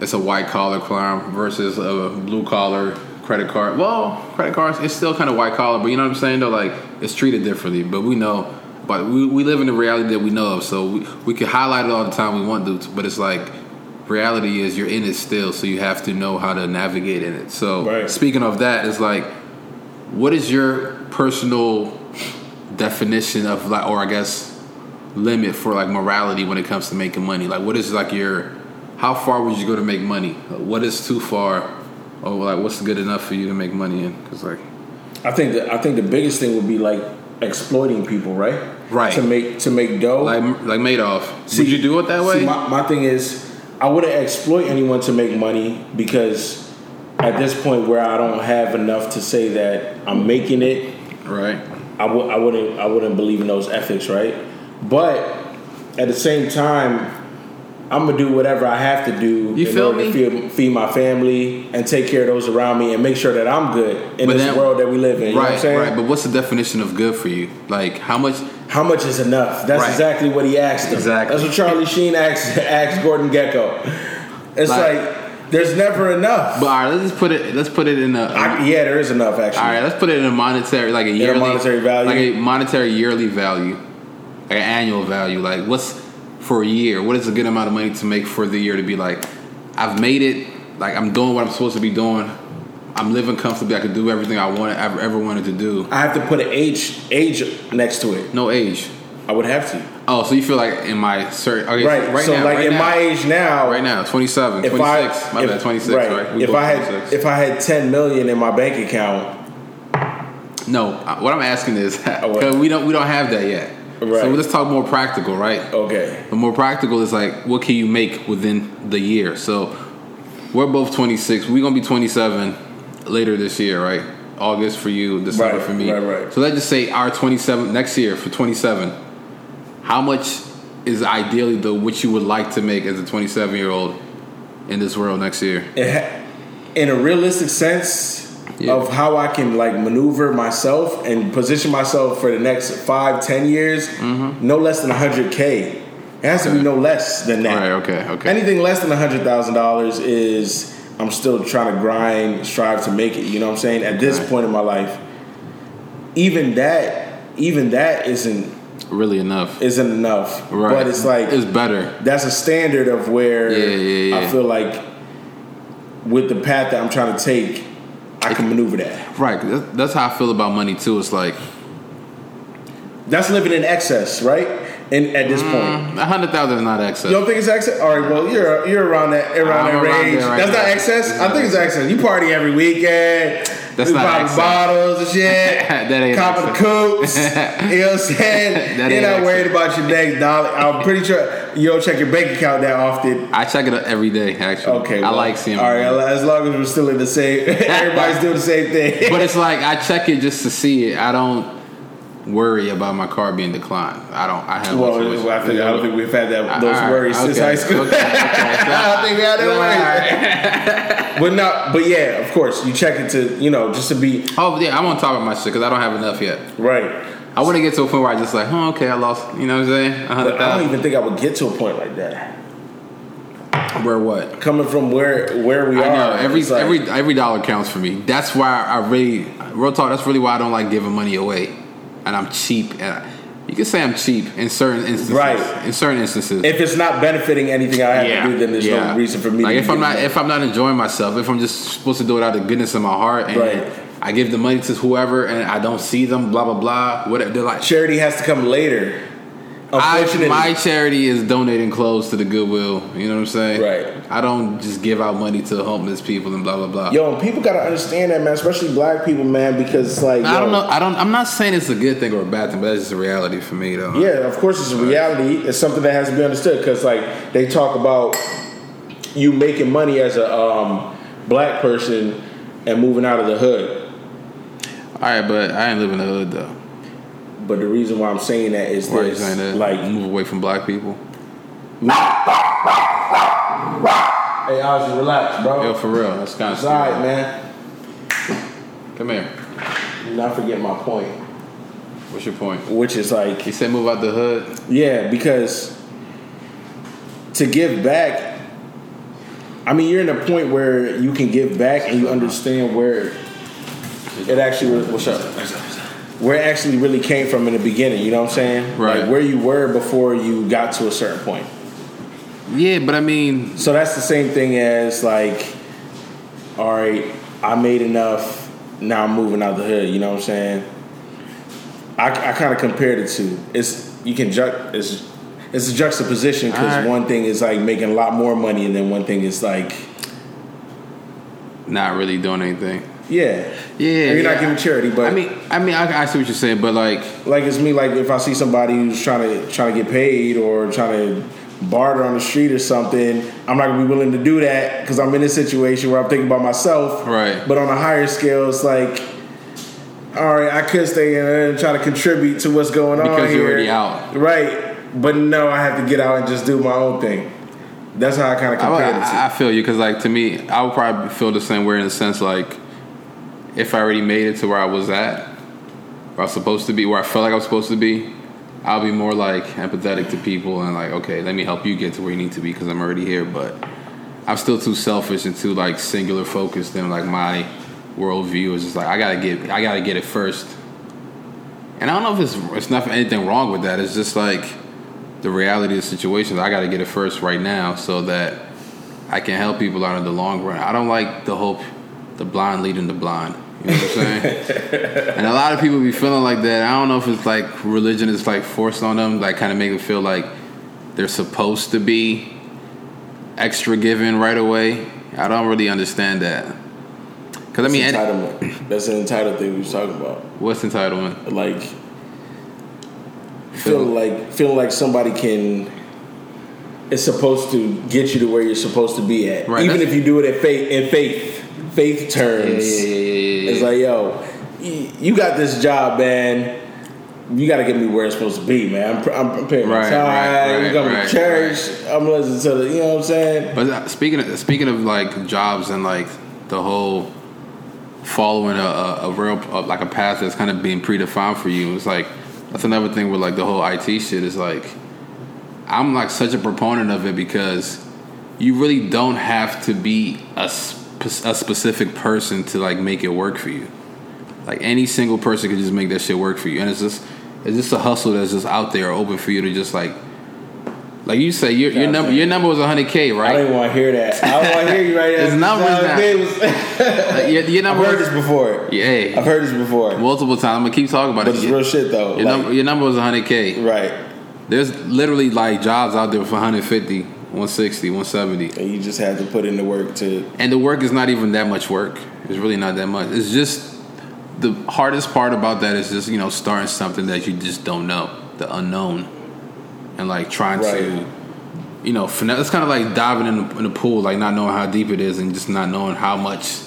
it's a white collar crime versus a blue collar credit card. Well, credit cards, it's still kind of white collar, but you know what I'm saying though. Like it's treated differently, but we know. But we, we live in the reality that we know of, so we, we can highlight it all the time we want to. But it's like reality is you're in it still, so you have to know how to navigate in it. So Right. speaking of that, it's like, what is your personal definition of like, or I guess limit for like morality when it comes to making money? Like, what is like your, how far would you go to make money? What is too far, or like what's good enough for you to make money in? Because like, I think that I think the biggest thing would be like exploiting people, right? Right. To make to make dough. like like Madoff, See- would you do it that way? See, my, my thing is, I wouldn't exploit anyone to make money because at this point where I don't have enough to say that I'm making it, right. I w- I wouldn't I wouldn't believe in those ethics, right? But at the same time, I'm gonna do whatever I have to do You in feel order me? to feed, feed my family and take care of those around me and make sure that I'm good in But this world that we live in. You know what I'm Right, saying? right. But what's the definition of good for you? Like, how much? How much is enough? That's Right. exactly what he asked him. Exactly. That's what Charlie Sheen asked, asked Gordon Gekko. It's Like- like, there's never enough. But all right, let's just put it. Let's put it in a. I, yeah, there is enough actually. all right, let's put it in a monetary, like a yearly monetary value? like a monetary yearly value, like an annual value. Like, what's for a year? What is a good amount of money to make for the year to be like, I've made it. Like, I'm doing what I'm supposed to be doing. I'm living comfortably. I can do everything I wanted, ever, ever wanted to do. I have to put an age age next to it. No age. I would have to. Oh, so you feel like in my certain okay, Right. right so now, like right in now, my age now, right now, 27, if 26. I my if, bad, 26, right? We if I had 26. if I had 10 million in my bank account, No, what I'm asking is because we don't we don't have that yet. Right. So let's talk more practical, right? okay. The more practical is like what can you make within the year. So we're both 26. We're gonna be 27 later this year, right? August for you, December Right, for me. right, right. So let's just say our 27 next year for 27. How much is ideally the what you would like to make as a 27 year old in this world next year? Ha- in a realistic sense Yeah. of how I can like maneuver myself and position myself for the next five, ten years, no less than 100k. It has to be Mm-hmm. No less than that. Right, okay, okay. Anything less than hundred thousand dollars is I'm still trying to grind, strive to make it. You know what I'm saying? At this Right. point in my life, even that, even that isn't Really enough. isn't enough. Right. But it's like it's better. that's a standard of where Yeah, yeah, yeah. I feel like with the path that I'm trying to take, I can maneuver that. Right. That's, that's how I feel about money too. It's like That's living in excess, right? And at this Mm. point. a hundred thousand is not excess. You don't think it's excess? All right, well, you're you're around that around I'm that around range. right That's not excess. It's I think it's excess. You party every weekend. That's you not excess. bottles and shit. That ain't Copping coops. you know what I'm saying? That you're not worried about your next dollar. I'm pretty sure you don't check your bank account that often. I check it every day. Actually, Okay, I like seeing. All right, as long as we're still in the same, everybody's doing the same thing. but it's like I check it just to see it. I don't worry about my car being declined. I don't. I have. well, no. I, think, I don't think we've had that those right, worries since high school. okay, okay. I don't think we had that worries. but no, but yeah, of course, you check it to you know just to be Oh yeah, I'm on top of my shit because I don't have enough yet. right. I want to get to a point where I just like, oh, okay, I lost. You know what I'm saying? I don't even think I would get to a point like that. Where what? Coming from where where we I are, know every like- every every dollar counts for me. That's why I really real talk. That's really why I don't like giving money away, and I'm cheap. And I, you can say I'm cheap in certain instances. Right. In certain instances. if it's not benefiting anything I have to do, then there's no reason for me. Like to if I'm not it. if I'm not enjoying myself, if I'm just supposed to do it out of the goodness of my heart, and Right. I give the money to whoever, and I don't see them, blah blah blah. Whatever they're like. charity has to come later. I, my charity is donating clothes to the Goodwill. You know what I'm saying? Right. I don't just give out money to homeless people and blah blah blah. yo, people gotta understand that, man. Especially black people, man, because it's like I don't know. I don't. I'm not saying it's a good thing or a bad thing, but that's just a reality for me, though. Yeah, of course, it's a reality. It's something that has to be understood because, like, they talk about you making money as a um, black person and moving out of the hood. All right, but I ain't living in the hood though. But the reason why I'm saying that is Why this, saying that? like, move away from black people. nah, Hey, Ozzy, relax, bro. Yo, for real, that's kind of It's alright, man. Come here. Not forget my point, What's your point? which is like He said move out the hood. Yeah, because to give back, I mean, you're in a point where you can give back and you understand where it actually what's up, where it actually really came from in the beginning. You know what I'm saying? Right. Like where you were before you got to a certain point. Yeah, but I mean, So that's the same thing as like, all right, I made enough. Now I'm moving out the hood. You know what I'm saying? I, I kind of compared it to it's you can ju- it's it's a juxtaposition because Alright. one thing is like making a lot more money and then one thing is like not really doing anything. Yeah Yeah, you're yeah. not giving charity but I mean, I mean, I, I see what you're saying, but like, like it's me like if I see somebody who's trying to trying to get paid or trying to barter on the street or something, I'm not gonna be willing to do that because I'm in a situation where I'm thinking about myself. Right. But on a higher scale, it's like, all right, I could stay in there and try to contribute to what's going on Because you're already out. Right. But no, I have to get out and just do my own thing. That's how I kind of I, compare it to. I, I feel you because, like, to me, I would probably feel the same way in the sense like, if I already made it to where I was at, where I was supposed to be, where I felt like I was supposed to be, I'll be more like empathetic to people and like, okay, let me help you get to where you need to be because I'm already here. But I'm still too selfish and too like singular focused and like my worldview is just like I gotta get, I gotta get it first. And I don't know if it's it's not anything wrong with that. It's just like the reality of the situation. I got to get it first right now so that I can help people out in the long run. I don't like the hope, the blind leading the blind. You know what I'm saying? and a lot of people be feeling like that. I don't know if it's like religion is like forced on them, like kind of make them feel like they're supposed to be extra giving right away. I don't really understand that. Cause I mean, entitlement. That's an entitled thing we was talking about. what's entitlement? Like feeling like feeling like somebody can is supposed to get you to where you're supposed to be at. Right, Even if you do it in faith in faith faith terms. Yeah, yeah, yeah, yeah. It's like, yo, you got this job, man. You got to get me where it's supposed to be, man. I'm, I'm paying my Right, time. right, I'm right, coming right, to church. I'm listening to the, you know what I'm saying? But uh, speaking of speaking of like jobs and like the whole following a, a, a real uh, like a path that's kind of being predefined for you, it's like that's another thing with like the whole IT shit is like I'm like such a proponent of it because you really don't have to be a, a specific person to like make it work for you. Like any single person can just make that shit work for you, and it's just it's just a hustle that's just out there open for you to just like. Like you say, your, your number your number was 100k, right? I don't want to hear that. I don't want to hear you right now. It's numbers now. now. Like, your, your I've number heard was, this before. Yeah, I've heard this before. multiple times. I'm gonna keep talking about But it. it's Your, real shit though. your Like, number, your number was 100k. right. There's literally like jobs out there for 150, 160, 170, And you just had to put in the work to and the work is not even that much work. It's really not that much. It's just the hardest part about that is just you know starting something that you just don't know, the unknown, and like trying Right. to. You know, finesse. It's kind of like diving in the, in the pool, like not knowing how deep it is, and just not knowing how much,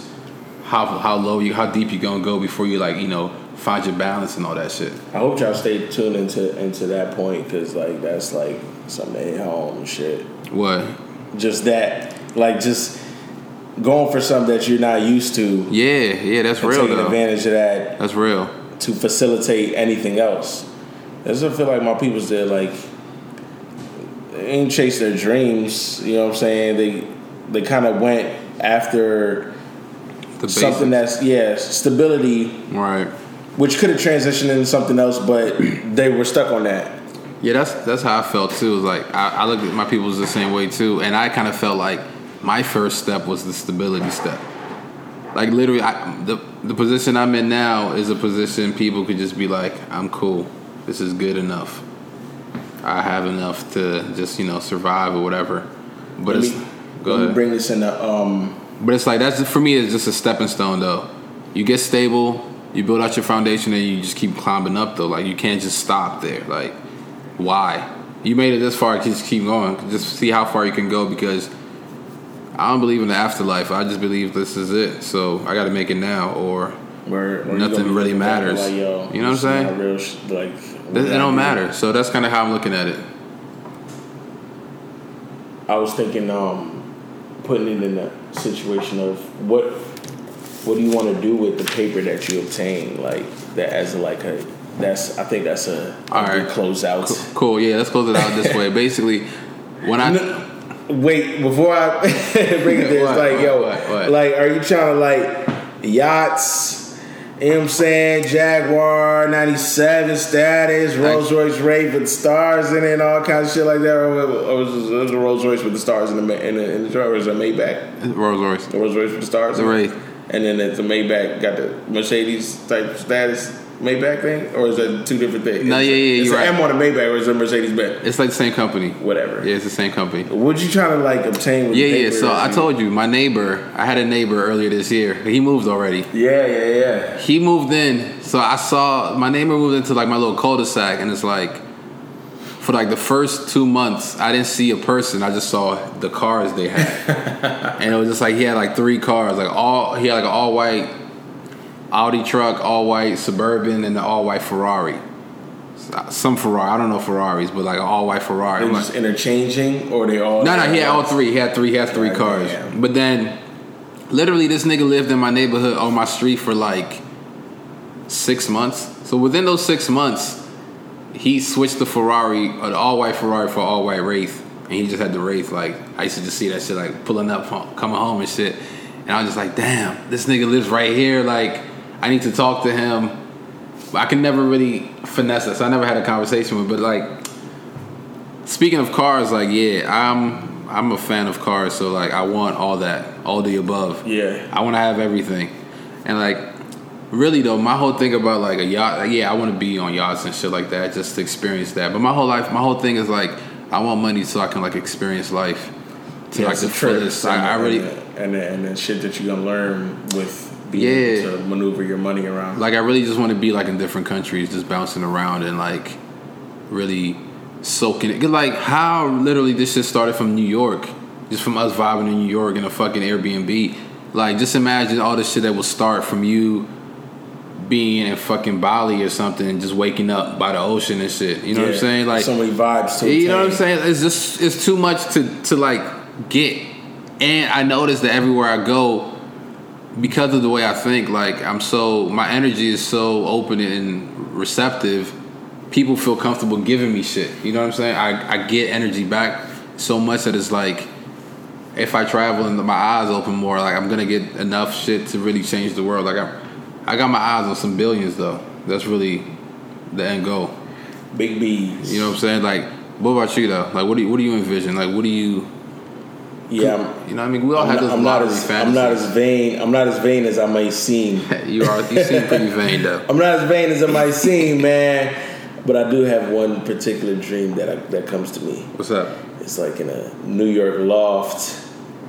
how how low you, how deep you gonna go before you like you know find your balance and all that shit. I hope y'all stay tuned into into that point because like that's like something to hit home and shit. What? Just that, like just going for something that you're not used to, Yeah, yeah, that's real taking though. advantage of that That's real. to facilitate anything else. I just feel like my people's there like they ain't chase their dreams. You know what I'm saying? They they kind of went after The something that's yeah stability, right. which could have transitioned into something else, but they were stuck on that. Yeah, that's that's how I felt too. It was like I, I looked at my people's the same way too, and I kind of felt like my first step was the stability step. Like literally, I, the the position I'm in now is a position people could just be like, "I'm cool. This is good enough. I have enough to just you know survive or whatever." But Let it's me, go let ahead. bring this in the um But it's like that's for me. It's just a stepping stone, though. You get stable, you build out your foundation, and you just keep climbing up. Though, like you can't just stop there. Like, why? You made it this far, just keep going. Just see how far you can go because I don't believe in the afterlife. I just believe this is it. So I got to make it now, or where, where Nothing really matters. Like, Yo, You know what I'm saying? Real, sh- like it, it don't matter. So that's kind of how I'm looking at it. I was thinking, um, putting it in a situation of what what do you want to do with the paper that you obtain, like that as like a that's I think that's a, a All good right. closeout. Cool, cool. Yeah, let's close it out this way. Basically, when I N- Wait, before I bring it there, it's like, what, yo, what, what? like, are you trying to like yachts? You know what I'm saying? Jaguar 97 status, Rolls Royce Wraith with stars in it, and all kinds of shit like that. Or, was it was a Rolls Royce with the stars in the in the, in the driver? Or is it a Maybach? Rolls Royce, The Rolls Royce with the stars. the. And then it's a Maybach got the Mercedes type status Maybach thing, or is that two different things? No, yeah, yeah, It's you're an right. M on a Maybach, or is it a Mercedes Benz? It's like the same company. Whatever. Yeah, it's the same company. What you trying to like obtain? With Yeah, yeah. So I told you, my neighbor. I had a neighbor earlier this year. He moved already. Yeah, yeah, yeah. He moved in, so I saw my neighbor moved into like my little cul-de-sac, and it's like for like the first two months, I didn't see a person. I just saw the cars they had, and it was just like he had like three cars, like all he had like an all white Audi truck, all white Suburban, and the all white Ferrari. Some Ferrari, I don't know Ferraris, but like an all white Ferrari. They I'm like- interchanging, or they all? no, no, he had all three. He had three. He had three God cars. damn. But then, literally, this nigga lived in my neighborhood on my street for like six months. So within those six months, he switched the Ferrari, an all white Ferrari for all white Wraith, and he just had the Wraith. Like I used to just see that shit like pulling up, coming home and shit. And I was just like, damn, this nigga lives right here. Like I need to talk to him. I can never really finesse this. I never had a conversation with. But like Speaking of cars, like yeah, I'm I'm a fan of cars, so like I want all that, all the above. Yeah. I want to have everything, and like really though, my whole thing about like a yacht, like, yeah, I want to be on yachts and shit like that, just to experience that. But my whole life, my whole thing is like I want money so I can like experience life to Yeah, like the fullest. I, I really and the, and the shit that you're gonna learn with being Yeah. able to maneuver your money around. like I really just want to be like in different countries, just bouncing around and like really soaking it. Like how literally this shit started from New York, just from us vibing in New York in a fucking Airbnb. Like just imagine all the shit that will start from you being in fucking Bali or something, and just waking up by the ocean and shit. You know what I'm saying? Like so many vibes to you know what I'm saying? It's just it's too much to to like get. And I notice that everywhere I go, because of the way I think, like I'm so my energy is so open and receptive. People feel comfortable giving me shit. You know what I'm saying? I I get energy back so much that it's like if I travel and my eyes open more, like I'm gonna get enough shit to really change the world. Like I, I got my eyes on some billions though. That's really the end goal. Big B's. You know what I'm saying? Like, what about you though? Like, what do you, what do you envision? Like, what do you? Yeah, I'm, You know, I mean, we all I'm, have not, those I'm not lottery as fantasies. I'm not as vain. I'm not as vain as I might seem. you are. You seem pretty vain though. I'm not as vain as I might seem, man. But I do have one particular dream that I, that comes to me. What's up? It's like in a New York loft,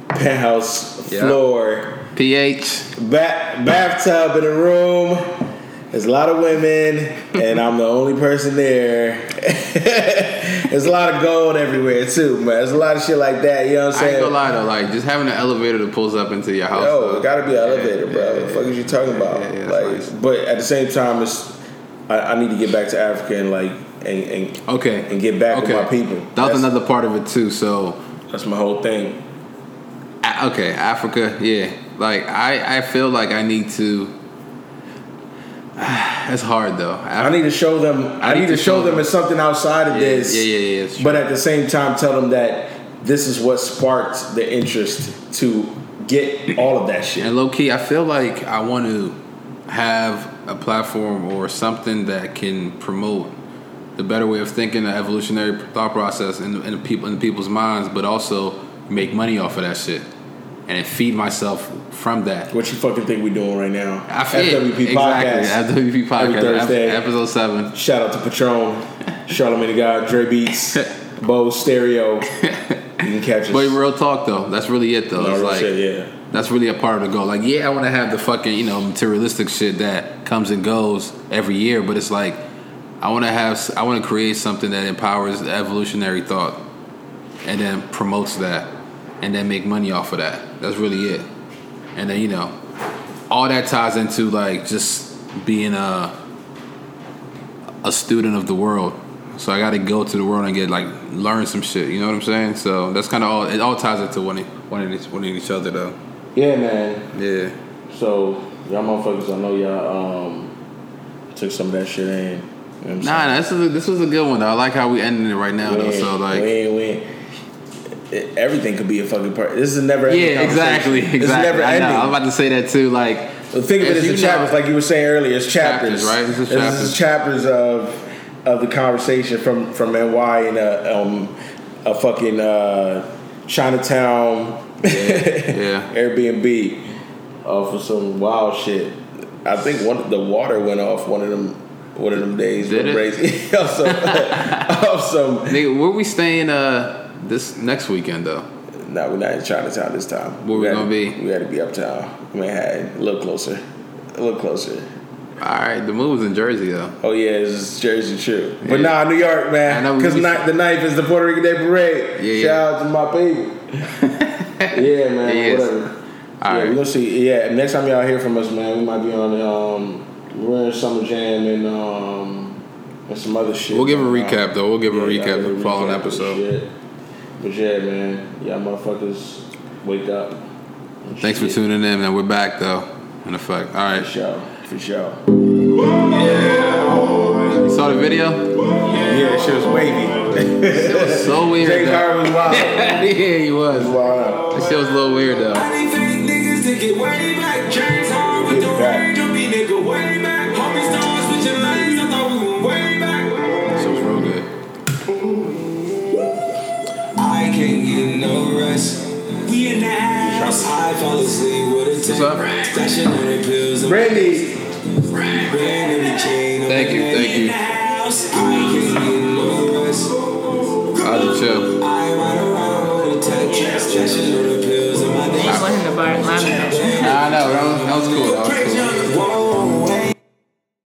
penthouse Yeah. floor, PH. ba- bathtub in a room. There's a lot of women, and I'm the only person there. There's a lot of gold everywhere too, man. There's a lot of shit like that. You know what I'm I ain't saying? gonna lie though. Like, just having an elevator that pulls up into your house. Yo, though. it gotta be an elevator, Yeah, bro. yeah, what the fuck is you talking about? like, nice. but at the same time, it's I, I need to get back to Africa and like and and, Okay. and get back okay. with my people. That was That's- another part of it too. So, That's my whole thing. A- okay, Africa. Yeah. Like, I I feel like I need to. It's hard though. I need to show them. I, need, to show them it's something outside of Yeah, this. yeah, yeah, yeah. But at the same time, tell them that this is what sparked the interest to get all of that shit. And low key, I feel like I want to have a platform or something that can promote the better way of thinking, the evolutionary thought process in, in the people in people's minds, but also make money off of that shit and feed myself from that. What you fucking think we doing right now? I feel FWP exactly. podcast. FWP podcast, Every Thursday. ep- episode seven. Shout out to Patron, Charlamagne the God, Dre Beats, Bo Stereo. You can catch us. But real talk though, that's really it though. No, it's like shit, yeah. that's really a part of the goal. Like, yeah, I want to have the fucking you know materialistic shit that comes and goes every year, but it's like I want to have I want to create something that empowers evolutionary thought and then promotes that and then make money off of that. That's really it. And then you know all that ties into like just being a a student of the world. So I got to go to the world and get like learn some shit. You know what I'm saying? So that's kind of all. It all ties into one wanting each, wanting each other though. Yeah, man. Yeah. So y'all motherfuckers, I know y'all um took some of that shit in. You know what I'm Nah, nah, this is a, this was a good one though. I like how we ending it right now though. So like, we ain't, we ain't- it- everything could be a fucking part. This is a never ending yeah, exactly, This is exactly. never I know. I'm about to say that too. Like, think of it as as you a know- chapters, like you were saying earlier. It's chapters, Chapters, right? This is This chapters. is chapters of of the conversation from from NY and a um a fucking uh, Chinatown yeah. Airbnb uh, for some wild shit. I think one the water went off one of them one of them days. Did it? Crazy. of some, some nigga, where we staying uh this next weekend though? No, we're not in Chinatown this time. Where we had gonna to- be? We had to be uptown, Manhattan, a little closer, a little closer. All right, the move was in Jersey though. Oh yeah, it's Jersey true. But Yeah. nah, New York, man. Because we- the ninth is the Puerto Rican Day Parade. Yeah, yeah. Shout out to my people. yeah, man. Is. Whatever. All yeah, right. gonna see. Yeah, next time y'all hear from us, man, we might be on um, we're in Summer Jam and um, and some other shit. We'll give a recap, though. We'll give a recap of the following episode. Shit. But yeah, man, y'all motherfuckers, wake up. Thanks for tuning in, and we're back though. In effect. All For right. sure, for sure. You saw the video? Yeah, shit was wavy. It was so weird. James though. Harden was wild. yeah, he was. Wow. That shit was a little weird though. Money fake niggas to get way back. I fall asleep with a What's up? Stashing on the pills. and Brandy. brand in the chain. Thank you, thank you. In the house. I can't get no rest. How'd you chill? I ride around with a tech. Stashing on the pills in my I just want him to buy line Nah, I know. That was, that was cool. That was